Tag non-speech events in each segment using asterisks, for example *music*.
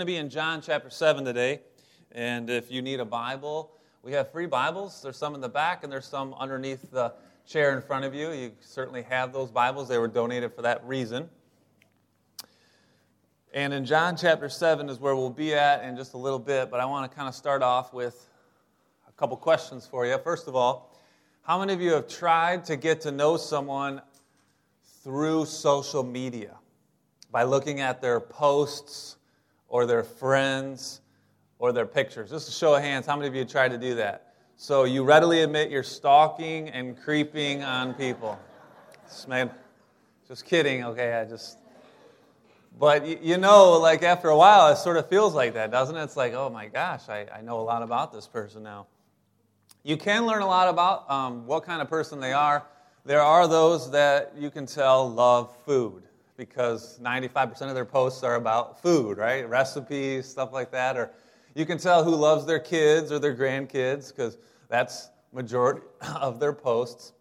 going to be in John chapter 7 today. And if you need a Bible, we have free Bibles. There's some in the back and there's some underneath the chair in front of you. You certainly have those Bibles, they were donated for that reason. And in John chapter 7 is where we'll be at in just a little bit, but I want to kind of start off with a couple questions for you. First of all, how many of you have tried to get to know someone through social media? By looking at their posts or their friends or their pictures. Just a show of hands, how many of you tried to do that? So you readily admit you're stalking and creeping on people. Man, just kidding, okay? I just. But you know, like after a while, it sort of feels like that, doesn't it? It's like, oh my gosh, I, I know a lot about this person now. You can learn a lot about um, what kind of person they are. There are those that you can tell love food because 95% of their posts are about food, right? Recipes, stuff like that. Or you can tell who loves their kids or their grandkids because that's majority *laughs* of their posts.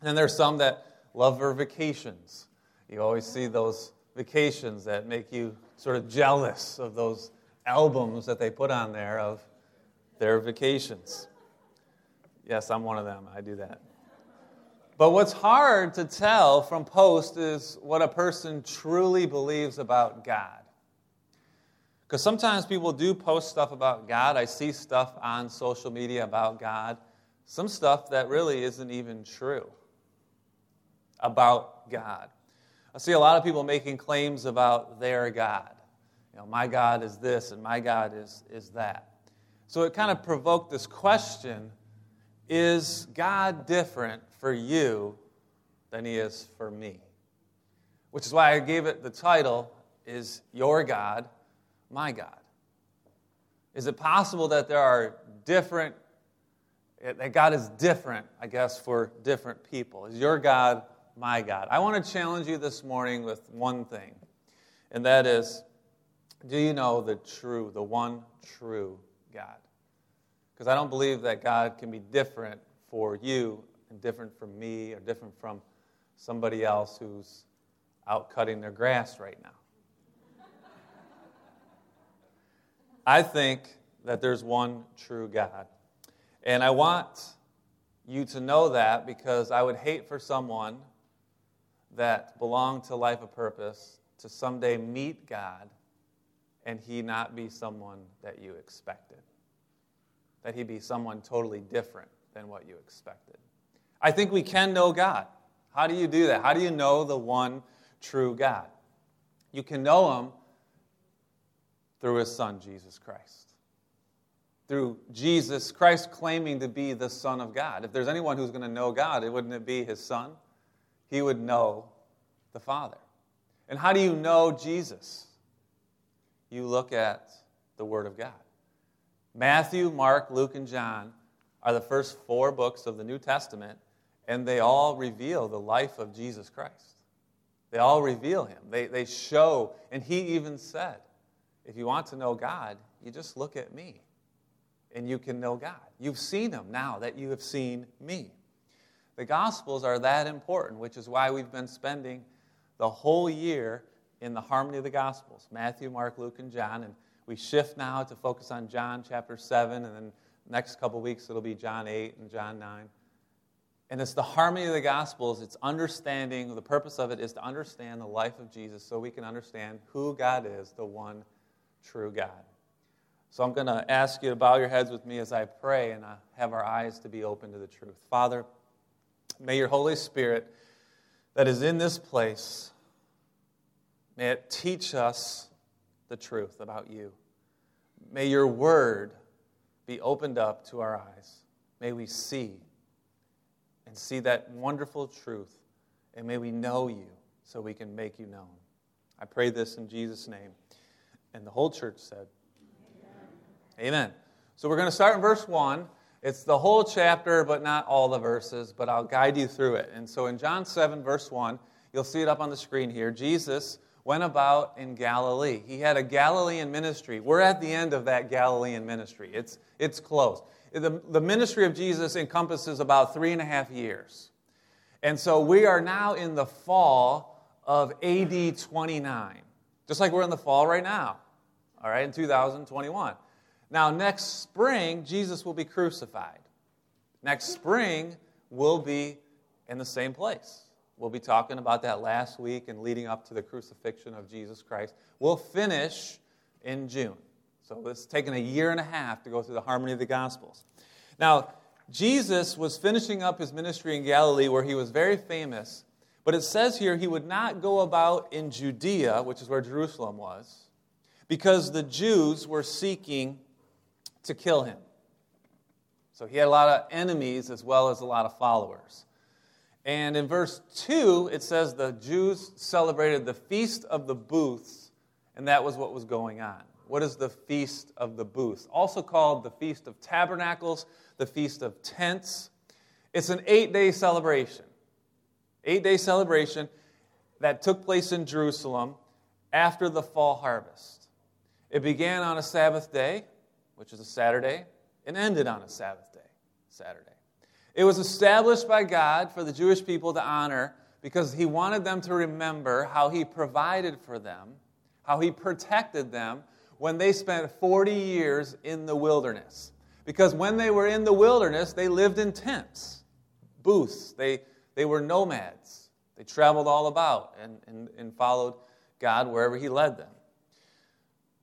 And there's some that love their vacations. You always see those vacations that make you sort of jealous of those albums that they put on there of their vacations. Yes, I'm one of them. I do that. But what's hard to tell from post is what a person truly believes about God. Because sometimes people do post stuff about God. I see stuff on social media about God, some stuff that really isn't even true about God. I see a lot of people making claims about their God. You know, my God is this and my God is, is that. So it kind of provoked this question is God different for you than he is for me? Which is why I gave it the title Is Your God My God? Is it possible that there are different, that God is different, I guess, for different people? Is your God my God? I want to challenge you this morning with one thing, and that is do you know the true, the one true God? Because I don't believe that God can be different for you and different from me or different from somebody else who's out cutting their grass right now. I think that there's one true God. And I want you to know that because I would hate for someone that belonged to Life of Purpose to someday meet God and he not be someone that you expected that he be someone totally different than what you expected. I think we can know God. How do you do that? How do you know the one true God? You can know him through his son, Jesus Christ. Through Jesus Christ claiming to be the Son of God. If there's anyone who's going to know God, it wouldn't it be his son? He would know the Father. And how do you know Jesus? You look at the Word of God. Matthew, Mark, Luke, and John are the first four books of the New Testament, and they all reveal the life of Jesus Christ. They all reveal him. They, they show, and he even said, if you want to know God, you just look at me, and you can know God. You've seen him now that you have seen me. The Gospels are that important, which is why we've been spending the whole year in the harmony of the Gospels Matthew, Mark, Luke, and John. And we shift now to focus on John chapter 7, and then next couple weeks it'll be John 8 and John 9. And it's the harmony of the Gospels. It's understanding, the purpose of it is to understand the life of Jesus so we can understand who God is, the one true God. So I'm going to ask you to bow your heads with me as I pray and I have our eyes to be open to the truth. Father, may your Holy Spirit that is in this place, may it teach us the truth about you. May your word be opened up to our eyes. May we see and see that wonderful truth, and may we know you so we can make you known. I pray this in Jesus' name. And the whole church said, Amen. Amen. So we're going to start in verse 1. It's the whole chapter, but not all the verses, but I'll guide you through it. And so in John 7, verse 1, you'll see it up on the screen here. Jesus went about in Galilee. He had a Galilean ministry. We're at the end of that Galilean ministry, it's, it's close. The, the ministry of Jesus encompasses about three and a half years. And so we are now in the fall of AD 29, just like we're in the fall right now. all right, in 2021. Now, next spring, Jesus will be crucified. Next spring, we'll be in the same place. We'll be talking about that last week and leading up to the crucifixion of Jesus Christ. We'll finish in June. So it's taken a year and a half to go through the harmony of the Gospels. Now, Jesus was finishing up his ministry in Galilee where he was very famous, but it says here he would not go about in Judea, which is where Jerusalem was, because the Jews were seeking to kill him. So he had a lot of enemies as well as a lot of followers. And in verse 2, it says the Jews celebrated the Feast of the Booths, and that was what was going on. What is the Feast of the Booth? Also called the Feast of Tabernacles, the Feast of Tents. It's an eight day celebration. Eight day celebration that took place in Jerusalem after the fall harvest. It began on a Sabbath day, which is a Saturday, and ended on a Sabbath day, Saturday. It was established by God for the Jewish people to honor because He wanted them to remember how He provided for them, how He protected them when they spent 40 years in the wilderness. Because when they were in the wilderness, they lived in tents, booths. They, they were nomads. They traveled all about and, and, and followed God wherever He led them.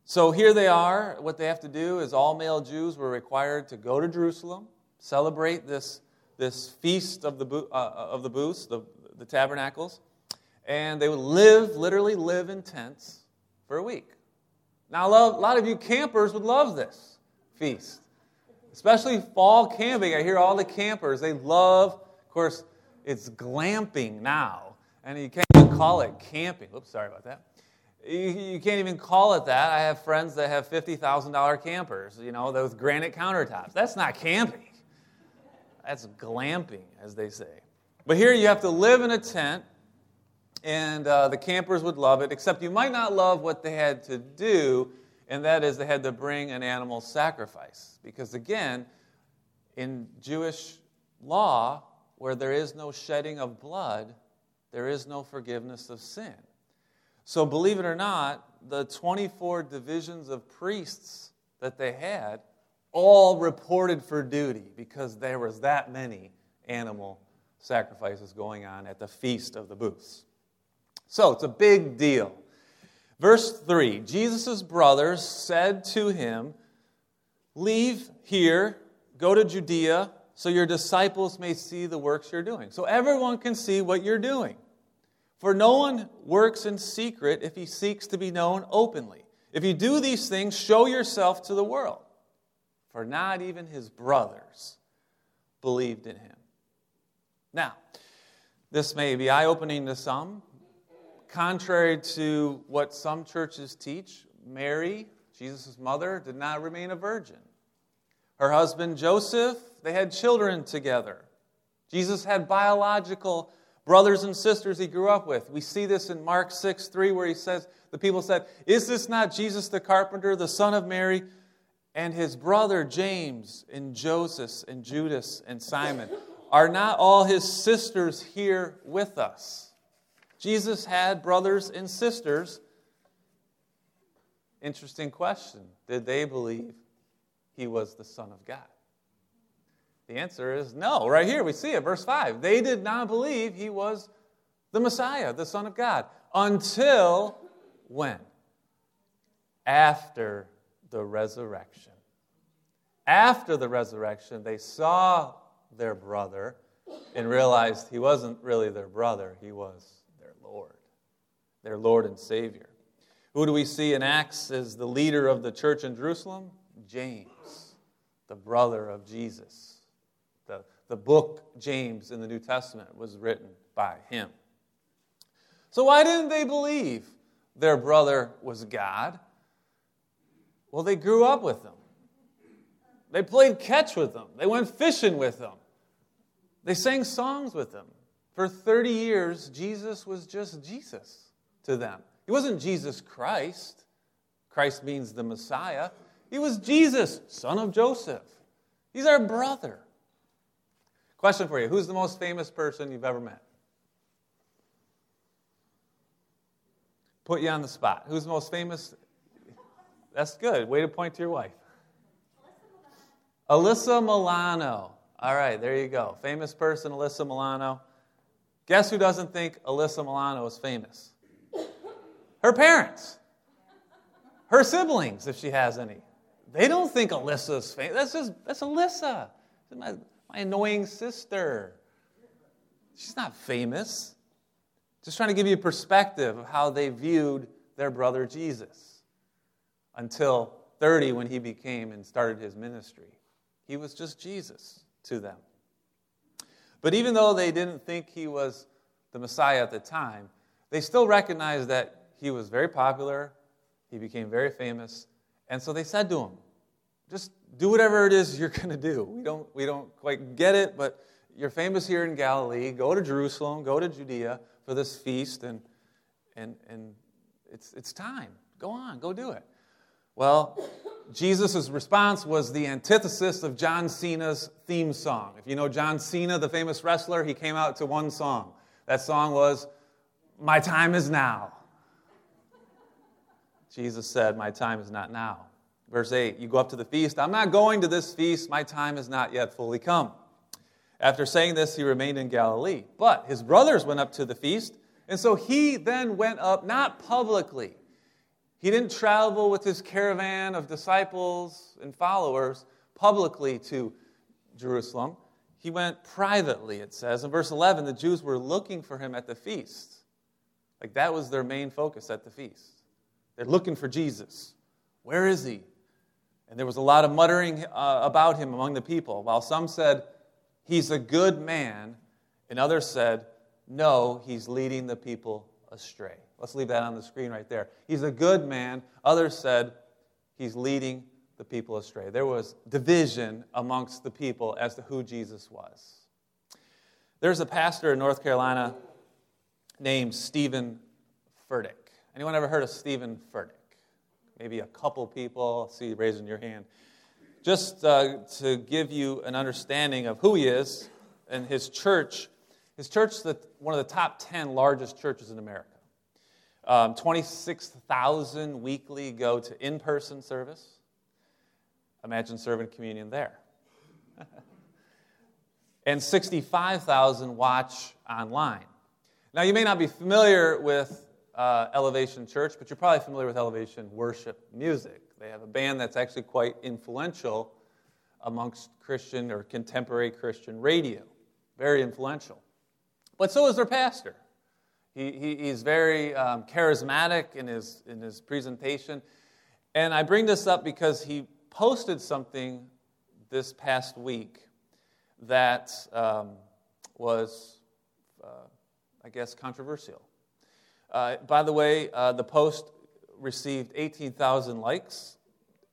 So here they are. What they have to do is all male Jews were required to go to Jerusalem, celebrate this this feast of the, uh, uh, of the booths, the, the tabernacles, and they would live, literally live in tents for a week. Now, a lot of you campers would love this feast, especially fall camping. I hear all the campers, they love, of course, it's glamping now, and you can't even call it camping. Oops, sorry about that. You, you can't even call it that. I have friends that have $50,000 campers, you know, those granite countertops. That's not camping. That's glamping, as they say. But here you have to live in a tent, and uh, the campers would love it, except you might not love what they had to do, and that is they had to bring an animal sacrifice. Because again, in Jewish law, where there is no shedding of blood, there is no forgiveness of sin. So, believe it or not, the 24 divisions of priests that they had all reported for duty because there was that many animal sacrifices going on at the feast of the booths. So it's a big deal. Verse 3 Jesus' brothers said to him, Leave here, go to Judea, so your disciples may see the works you're doing. So everyone can see what you're doing. For no one works in secret if he seeks to be known openly. If you do these things, show yourself to the world for not even his brothers believed in him. Now, this may be eye opening to some. Contrary to what some churches teach, Mary, Jesus' mother, did not remain a virgin. Her husband Joseph, they had children together. Jesus had biological brothers and sisters he grew up with. We see this in Mark 6 3, where he says, The people said, Is this not Jesus the carpenter, the son of Mary? and his brother James and Joseph and Judas and Simon? Are not all his sisters here with us? Jesus had brothers and sisters. Interesting question. Did they believe he was the Son of God? The answer is no. Right here, we see it, verse 5. They did not believe he was the Messiah, the Son of God, until when? After the resurrection. After the resurrection, they saw their brother and realized he wasn't really their brother, he was Lord, their Lord and Savior. Who do we see in Acts as the leader of the church in Jerusalem? James, the brother of Jesus. The, the book James in the New Testament was written by him. So, why didn't they believe their brother was God? Well, they grew up with him. They played catch with him. They went fishing with him. They sang songs with him. For 30 years, Jesus was just Jesus to them. He wasn't Jesus Christ. Christ means the Messiah. He was Jesus, son of Joseph. He's our brother. Question for you Who's the most famous person you've ever met? Put you on the spot. Who's the most famous That's good. Way to point to your wife. Alyssa Milano. All right, there you go. Famous person, Alyssa Milano. Guess who doesn't think Alyssa Milano is famous? Her parents. Her siblings, if she has any. They don't think Alyssa's famous. That's just, that's Alyssa. My, my annoying sister. She's not famous. Just trying to give you a perspective of how they viewed their brother Jesus until 30 when he became and started his ministry. He was just Jesus to them. But even though they didn't think he was the Messiah at the time, they still recognized that he was very popular, he became very famous, and so they said to him, just do whatever it is you're *laughs* going to do. We don't, we don't quite get it, but you're famous here in Galilee. Go to Jerusalem, go to Judea for this feast, and, and, and it's, it's time. Go on, go do it. Well, Jesus' response was the antithesis of John Cena's theme song. If you know John Cena, the famous wrestler, he came out to one song. That song was, My time is now. Jesus said, My time is not now. Verse 8, you go up to the feast. I'm not going to this feast. My time is not yet fully come. After saying this, he remained in Galilee. But his brothers went up to the feast, and so he then went up, not publicly. He didn't travel with his caravan of disciples and followers publicly to Jerusalem. He went privately, it says. In verse 11, the Jews were looking for him at the feast. Like that was their main focus at the feast. They're looking for Jesus. Where is he? And there was a lot of muttering uh, about him among the people. While some said, He's a good man, and others said, No, he's leading the people astray. Let's leave that on the screen right there. He's a good man. Others said, He's leading the people astray. There was division amongst the people as to who Jesus was. There's a pastor in North Carolina named Steven Furtick. Anyone ever heard of Steven Furtick? maybe a couple people. I see raising your hand. Just uh, to give you an understanding of who he is and his church. His church is one of the top 10 largest churches in America. Um, 26,000 weekly go to in person service. Imagine serving communion there. *laughs* and 65,000 watch online. Now, you may not be familiar with uh, Elevation Church, but you're probably familiar with Elevation worship music. They have a band that's actually quite influential amongst Christian or contemporary Christian radio. Very influential. But so is their pastor. He, he he's very um, charismatic in his, in his presentation. And I bring this up because he posted something this past week that um, was, uh, I guess, controversial. Uh, by the way, uh, the post received 18,000 likes,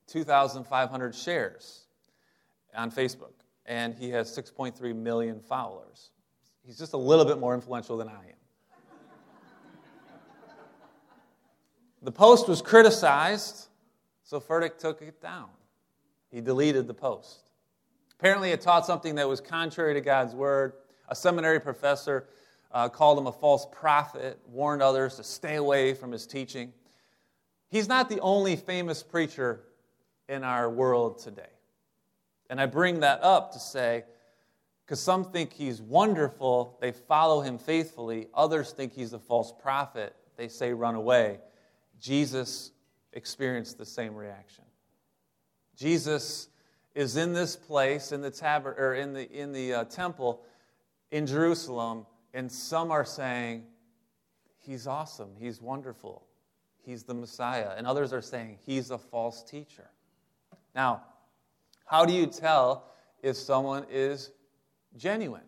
2,500 shares on Facebook, and he has 6.3 million followers. He's just a little bit more influential than I am. The post was criticized, so Furtick took it down. He deleted the post. Apparently, it taught something that was contrary to God's word. A seminary professor uh, called him a false prophet, warned others to stay away from his teaching. He's not the only famous preacher in our world today. And I bring that up to say, because some think he's wonderful, they follow him faithfully. Others think he's a false prophet, they say run away. Jesus experienced the same reaction. Jesus is in this place, in the, tab- or in the, in the uh, temple in Jerusalem, and some are saying, He's awesome, He's wonderful, He's the Messiah. And others are saying, He's a false teacher. Now, how do you tell if someone is genuine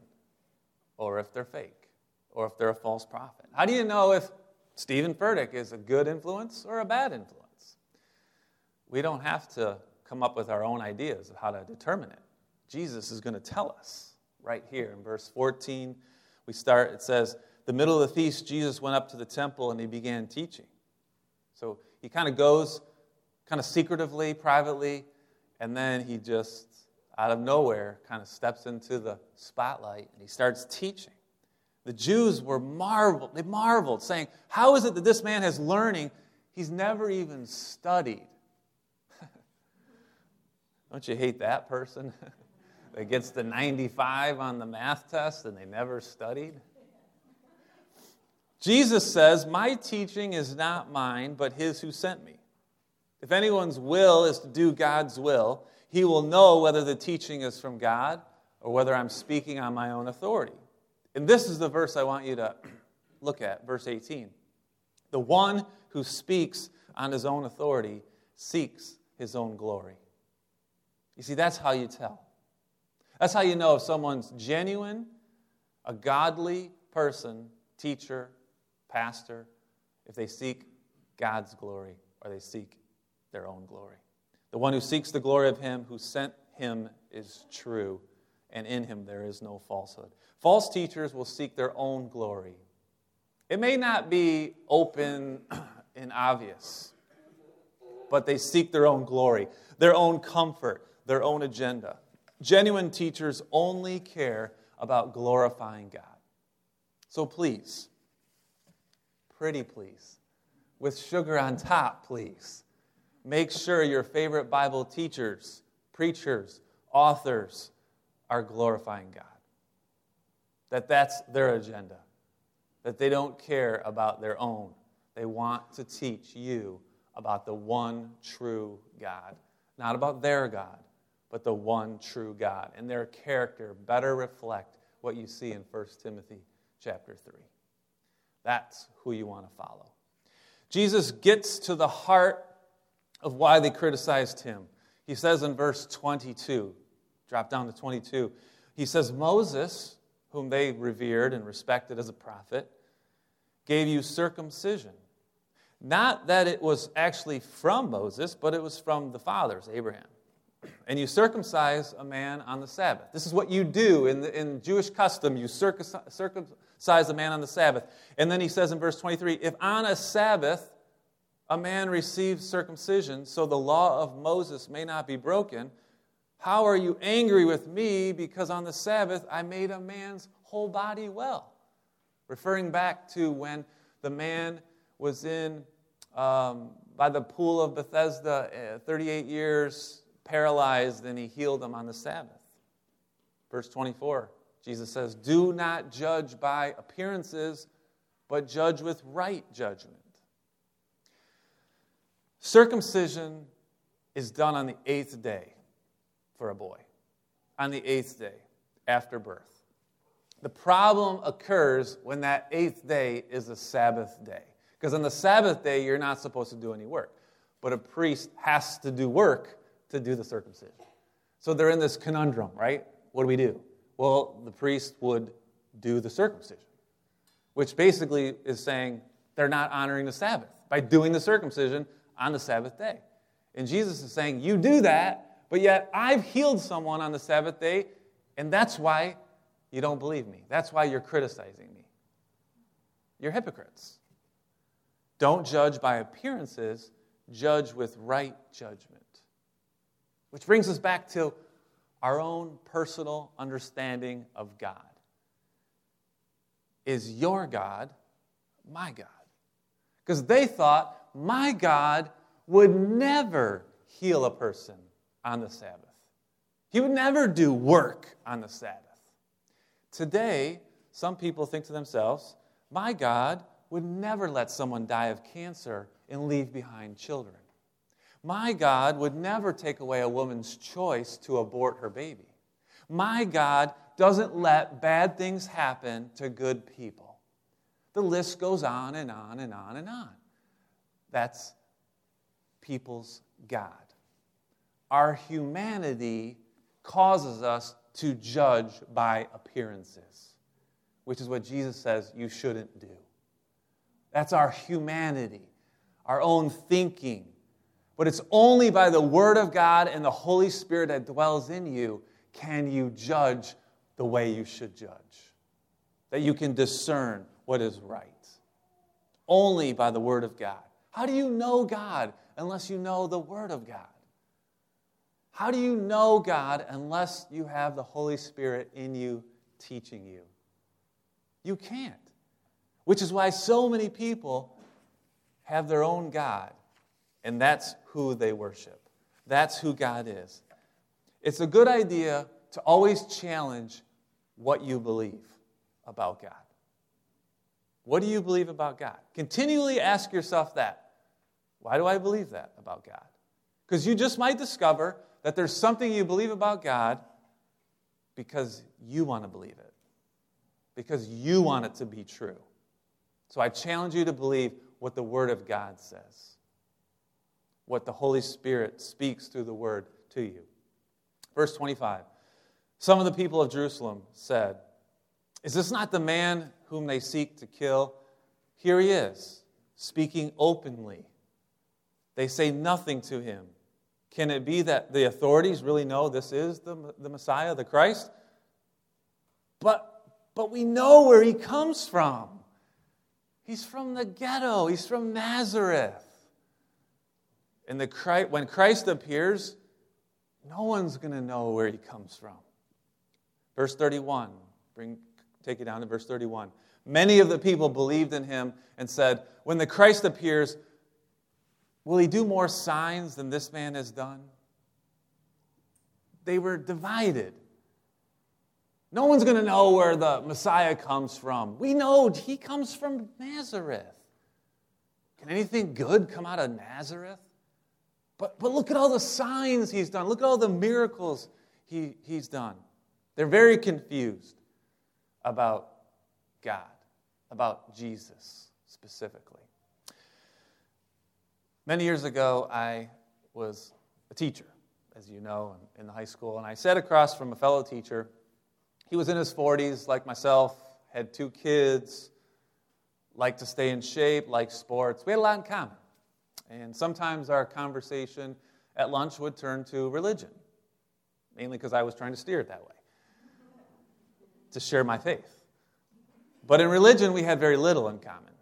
or if they're fake or if they're a false prophet? How do you know if Steven Furtick is a good influence or a bad influence? We don't have to come up with our own ideas of how to determine it. Jesus is going to tell us right here in verse 14 we start, it says, the middle of the feast, Jesus went up to the temple and he began teaching. So he kind of goes kind of secretively, privately, and then he just, out of nowhere, kind of steps into the spotlight and he starts teaching. The Jews were marveled, they marveled, saying, How is it that this man has learning? He's never even studied *laughs* Don't you hate that person *laughs* that gets the 95 on the math test and they never studied? Jesus says, My teaching is not mine, but his who sent me. If anyone's will is to do God's will, he will know whether the teaching is from God or whether I'm speaking on my own authority. And this is the verse I want you to *clears throat* look at, verse 18. The one who speaks on his own authority seeks his own glory. You see, that's how you tell. That's how you know if someone's genuine, a godly person, teacher, pastor, if they seek God's glory or they seek their own glory. The one who seeks the glory of him who sent him is true, and in him there is no falsehood. False teachers will seek their own glory. It may not be open *clears throat* and obvious, but they seek their own glory, their own comfort, their own agenda. Genuine teachers only care about glorifying God. So please, pretty please, with sugar on top, please, make sure your favorite Bible teachers, preachers, authors are glorifying God. That that's their agenda. That they don't care about their own. They want to teach you about the one true God. Not about their God, but the one true God. And their character better reflect what you see in 1 Timothy chapter 3. That's who you want to follow. Jesus gets to the heart of why they criticized him. He says in verse 22, drop down to 22, he says, Moses, whom they revered and respected as a prophet, gave you circumcision. Not that it was actually from Moses, but it was from the fathers, Abraham and you circumcise a man on the Sabbath. This is what you do in, the, in Jewish custom. You circumcise a man on the Sabbath. And then he says in verse 23 if on a Sabbath a man receives circumcision, so the law of Moses may not be broken, how are you angry with me because on the Sabbath I made a man's whole body well? Referring back to when the man was in um, by the pool of Bethesda, uh, 38 years paralyzed and he healed him on the Sabbath. Verse 24, Jesus says, Do not judge by appearances, but judge with right judgment. Circumcision is done on the eighth day for a boy, on the eighth day after birth. The problem occurs when that eighth day is a Sabbath day. Because on the Sabbath day, you're not supposed to do any work. But a priest has to do work to do the circumcision. So they're in this conundrum, right? What do we do? Well, the priest would do the circumcision, which basically is saying they're not honoring the Sabbath by doing the circumcision on the Sabbath day. And Jesus is saying, You do that, but yet I've healed someone on the Sabbath day, and that's why you don't believe me. That's why you're criticizing me. You're hypocrites. Don't judge by appearances, judge with right judgment. Which brings us back to our own personal understanding of God. Is your God my God? Because they thought my God would never heal a person on the Sabbath, He would never do work on the Sabbath. Today, some people think to themselves, my God would never let someone die of cancer and leave behind children. My God would never take away a woman's choice to abort her baby. My God doesn't let bad things happen to good people. The list goes on and on and on and on. That's people's God. Our humanity causes us to judge by appearances, which is what Jesus says you shouldn't do. That's our humanity, our own thinking, but it's only by the Word of God and the Holy Spirit that dwells in you can you judge the way you should judge, that you can discern what is right. Only by the Word of God. How do you know God unless you know the Word of God? How do you know God unless you have the Holy Spirit in you teaching you? You can't. Which is why so many people have their own God and that's who they worship. That's who God is. it's a good idea to always challenge what you believe about God. What do you believe about God? Continually ask yourself that. Why do I believe that about God? Because you just might discover that there's something you believe about God because you want to believe it, because you want it to be true. So I challenge you to believe what the Word of God says, what the Holy Spirit speaks through the Word to you. Verse 25 Some of the people of Jerusalem said, Is this not the man whom they seek to kill? Here he is, speaking openly. They say nothing to him. Can it be that the authorities really know this is the, the Messiah, the Christ? But, but we know where he comes from. He's from the ghetto, he's from Nazareth. And the, when Christ appears, no one's going to know where he comes from. Verse 31, bring, take it down to verse 31. Many of the people believed in him and said, When the Christ appears, Will he do more signs than this man has done? They were divided. No one's going to know where the Messiah comes from. We know he comes from Nazareth. Can anything good come out of Nazareth? But, but look at all the signs he's done. Look at all the miracles he, he's done. They're very confused about God, about Jesus specifically. Many years ago, I was a teacher, as you know, in the high school, and I sat across from a fellow teacher. He was in his 40s, like myself, had two kids, liked to stay in shape, liked sports. We had a lot in common. And sometimes our conversation at lunch would turn to religion, mainly because I was trying to steer it that way, to share my faith. But in religion, we had very little in common.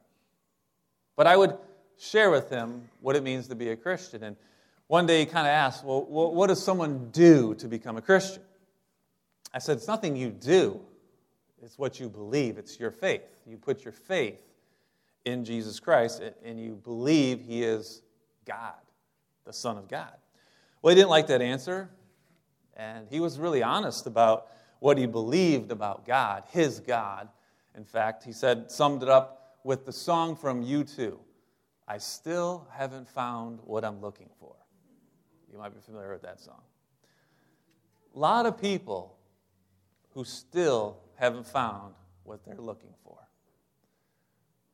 But I would share with him what it means to be a Christian. And one day he kind of asked, Well, what does someone do to become a Christian? I said, It's nothing you do, it's what you believe, it's your faith. You put your faith in Jesus Christ and you believe he is God, the Son of God. Well, he didn't like that answer, and he was really honest about what he believed about God, his God. In fact, he said, summed it up with the song from U2 I still haven't found what I'm looking for. You might be familiar with that song. A lot of people who still haven't found what they're looking for.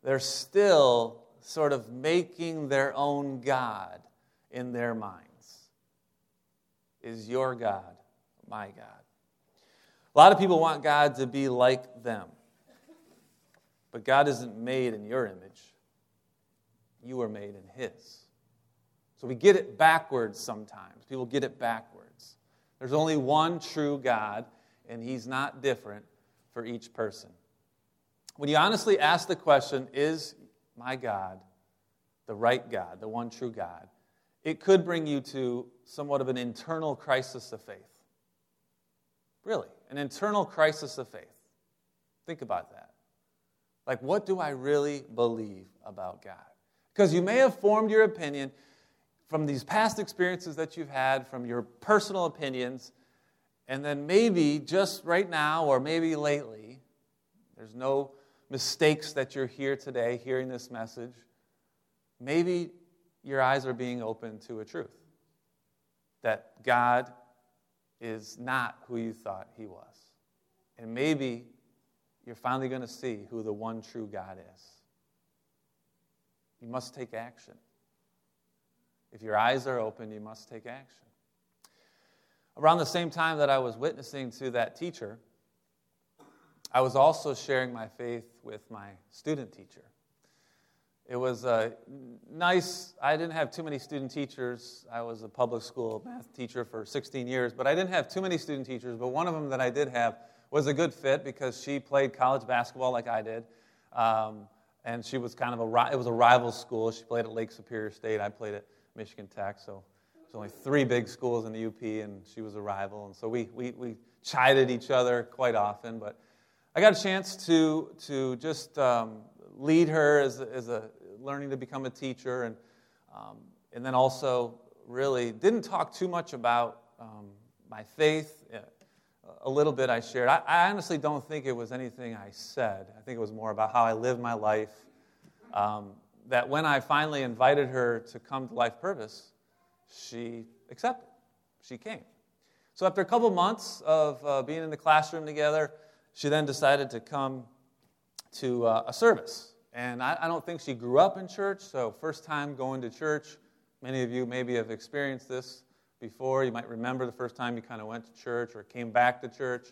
They're still sort of making their own God in their minds. Is your God my God? A lot of people want God to be like them, but God isn't made in your image you were made in His. So we get it backwards sometimes. People get it backwards. There's only one true God, and He's not different for each person. When you honestly ask the question, is my God the right God, the one true God, it could bring you to somewhat of an internal crisis of faith. Really, an internal crisis of faith. Think about that. Like, what do I really believe about God? Because you may have formed your opinion from these past experiences that you've had, from your personal opinions, and then maybe just right now or maybe lately, there's no mistakes that you're here today hearing this message. Maybe your eyes are being opened to a truth that God is not who you thought he was. And maybe you're finally going to see who the one true God is. You must take action. If your eyes are open, you must take action. Around the same time that I was witnessing to that teacher, I was also sharing my faith with my student teacher. It was a nice, I didn't have too many student teachers. I was a public school math teacher for 16 years, but I didn't have too many student teachers. But one of them that I did have was a good fit because she played college basketball like I did. Um, and she was kind of a it was a rival school. She played at Lake Superior State. I played at Michigan Tech. So there's only three big schools in the UP, and she was a rival. And so we we we chided each other quite often. But I got a chance to to just um, lead her as as a learning to become a teacher, and um, and then also really didn't talk too much about um, my faith. A little bit I shared. I, I, honestly don't think it was anything I said. I think it was more about how I lived my life. Um, that when I finally invited her to come to Life Purpose, she accepted. She came. So after a couple months of uh, being in the classroom together, she then decided to come to uh, a service. And I, I, don't think she grew up in church, so first time going to church. Many of you maybe have experienced this before. You might remember the first time you kind of went to church or came back to church.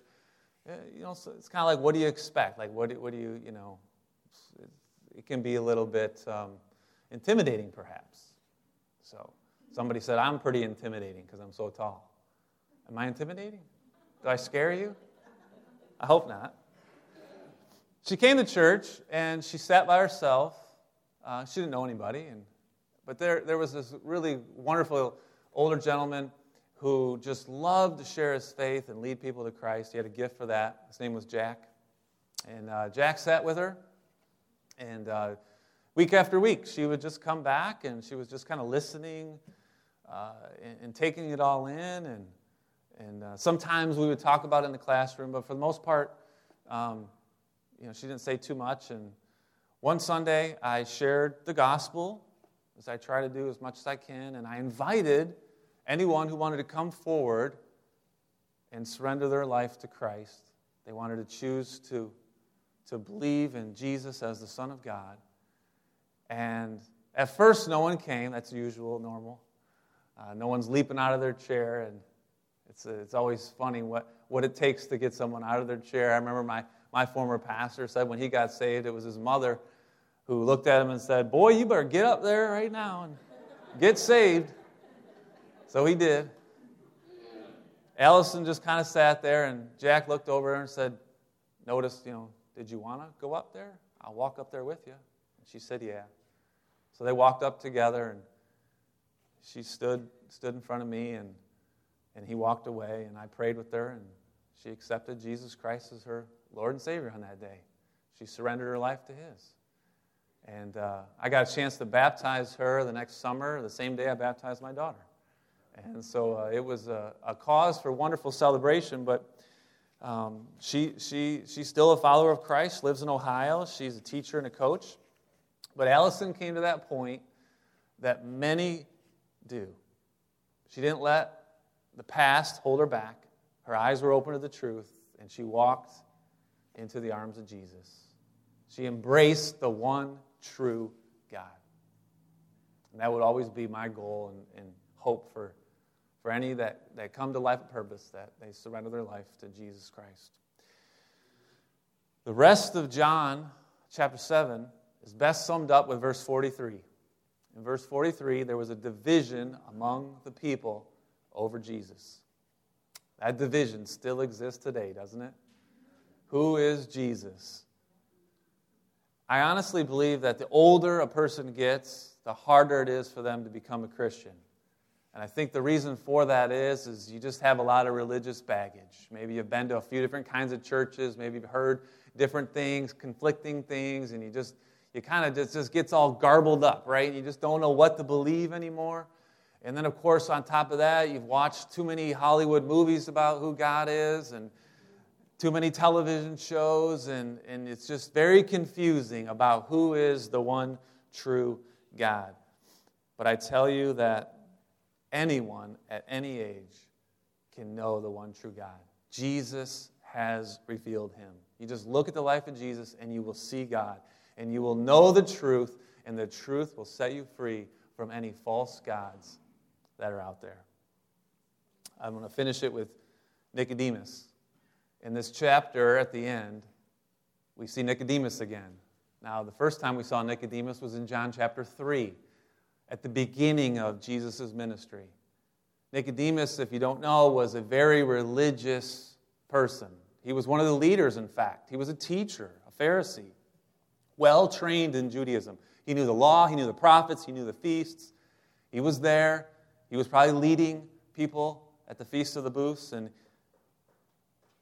Uh, you know, it's kind of like, what do you expect? Like, what do, what do you, you know, it can be a little bit um, intimidating, perhaps. So somebody said, I'm pretty intimidating because I'm so tall. Am I intimidating? Do I scare you? I hope not. She came to church and she sat by herself. Uh, she didn't know anybody, and, but there, there was this really wonderful older gentleman who just loved to share his faith and lead people to Christ. He had a gift for that. His name was Jack. And uh, Jack sat with her, and uh, week after week, she would just come back and she was just kind of listening uh, and, and, taking it all in. And, and uh, sometimes we would talk about it in the classroom, but for the most part, um, you know, she didn't say too much. And one Sunday, I shared the gospel, as I try to do as much as I can, and I invited anyone who wanted to come forward and surrender their life to Christ. They wanted to choose to, to believe in Jesus as the Son of God. And at first, no one came. That's usual, normal. Uh, no one's leaping out of their chair, and it's, it's always funny what, what it takes to get someone out of their chair. I remember my my former pastor said when he got saved, it was his mother who looked at him and said, Boy, you better get up there right now and get saved. So he did. Allison just kind of sat there, and Jack looked over and said, Notice, you know, did you want to go up there? I'll walk up there with you. And she said, Yeah. So they walked up together, and she stood, stood in front of me, and, and he walked away, and I prayed with her, and she accepted Jesus Christ as her Lord and Savior on that day. She surrendered her life to His. And uh, I got a chance to baptize her the next summer, the same day I baptized my daughter. And so uh, it was a, a, cause for wonderful celebration, but um, she, she, she's still a follower of Christ, lives in Ohio. She's a teacher and a coach. But Allison came to that point that many do. She didn't let the past hold her back. Her eyes were open to the truth, and she walked into the arms of Jesus. She embraced the one true God. And that would always be my goal and, and hope for, for any that, that come to life of purpose, that they surrender their life to Jesus Christ. The rest of John chapter 7 is best summed up with verse 43. In verse 43, there was a division among the people over Jesus. That division still exists today, doesn't it? Who is Jesus? I honestly believe that the older a person gets, the harder it is for them to become a Christian. And I think the reason for that is, is you just have a lot of religious baggage. Maybe you've been to a few different kinds of churches, maybe you've heard different things, conflicting things, and you just, you kind of just, just gets all garbled up, right? You just don't know what to believe anymore. And then, of course, on top of that, you've watched too many Hollywood movies about who God is, and too many television shows, and, and it's just very confusing about who is the one true God. But I tell you that anyone at any age can know the one true God. Jesus has revealed him. You just look at the life of Jesus and you will see God, and you will know the truth, and the truth will set you free from any false gods that are out there. I'm going to finish it with Nicodemus. In this chapter at the end, we see Nicodemus again. Now, the first time we saw Nicodemus was in John chapter 3, at the beginning of Jesus' ministry. Nicodemus, if you don't know, was a very religious person. He was one of the leaders, in fact. He was a teacher, a Pharisee, well trained in Judaism. He knew the law, he knew the prophets, he knew the feasts. He was there. He was probably leading people at the Feast of the Booths, and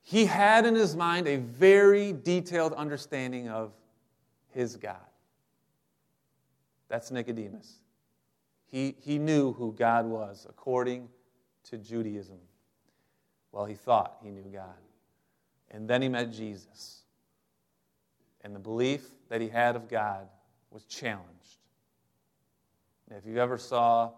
he had in his mind a very detailed understanding of his God. That's Nicodemus. He, he knew who God was according to Judaism. Well, he thought he knew God. And then he met Jesus. And the belief that he had of God was challenged. If you ever saw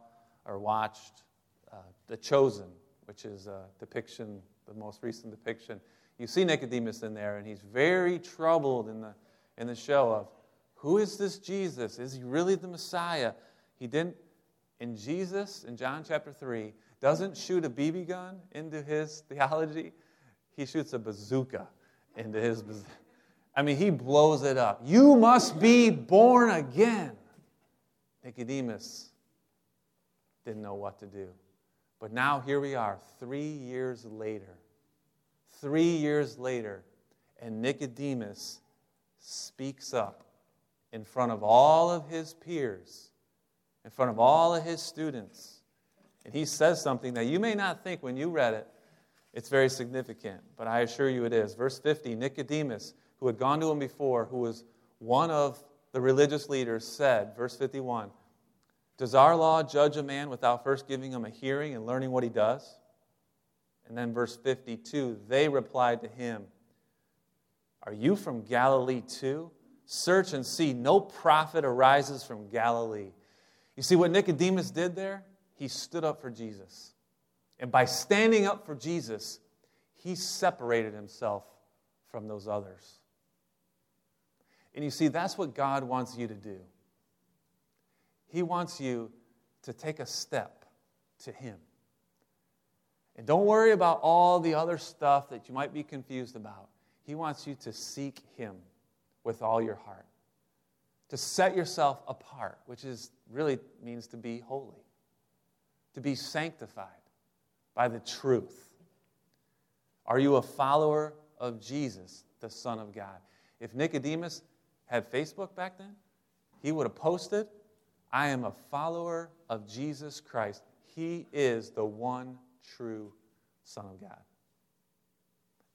or watched uh, The Chosen, which is a depiction, the most recent depiction, you see Nicodemus in there, and he's very troubled in the, in the show of who is this Jesus? Is he really the Messiah? He didn't, in Jesus, in John chapter 3, doesn't shoot a BB gun into his theology, he shoots a bazooka into his. I mean, he blows it up. You must be born again. Nicodemus didn't know what to do. But now here we are, three years later. Three years later, and Nicodemus speaks up in front of all of his peers, in front of all of his students. And he says something that you may not think when you read it, it's very significant, but I assure you it is. Verse 50 Nicodemus, who had gone to him before, who was one of the religious leaders, said, verse 51, Does our law judge a man without first giving him a hearing and learning what he does? And then verse 52, they replied to him, Are you from Galilee too? Search and see, no prophet arises from Galilee. You see what Nicodemus did there? He stood up for Jesus. And by standing up for Jesus, he separated himself from those others. And you see, that's what God wants you to do. He wants you to take a step to Him. And don't worry about all the other stuff that you might be confused about. He wants you to seek Him with all your heart, to set yourself apart, which is really means to be holy, to be sanctified by the truth. Are you a follower of Jesus, the Son of God? If Nicodemus had Facebook back then, he would have posted, I am a follower of Jesus Christ. He is the one true Son of God.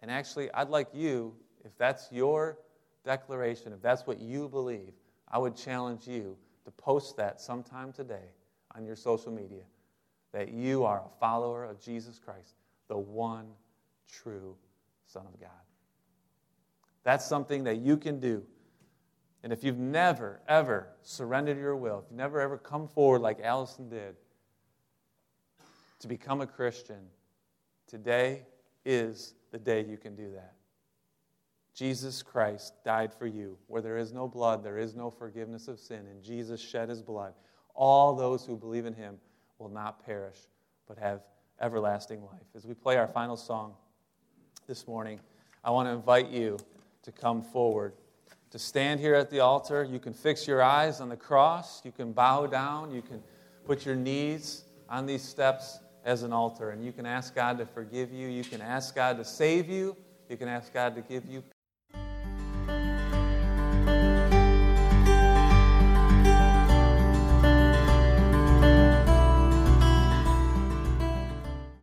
And actually, I'd like you, if that's your declaration, if that's what you believe, I would challenge you to post that sometime today on your social media that you are a follower of Jesus Christ, the one true Son of God. That's something that you can do. And if you've never, ever surrendered your will, if you've never, ever come forward like Allison did to become a Christian, today is the day you can do that. Jesus Christ died for you. Where there is no blood, there is no forgiveness of sin. And Jesus shed his blood. All those who believe in him will not perish, but have everlasting life. As we play our final song this morning, I want to invite you to come forward, to stand here at the altar. You can fix your eyes on the cross, you can bow down, you can put your knees on these steps as an altar, and you can ask God to forgive you, you can ask God to save you, you can ask God to give you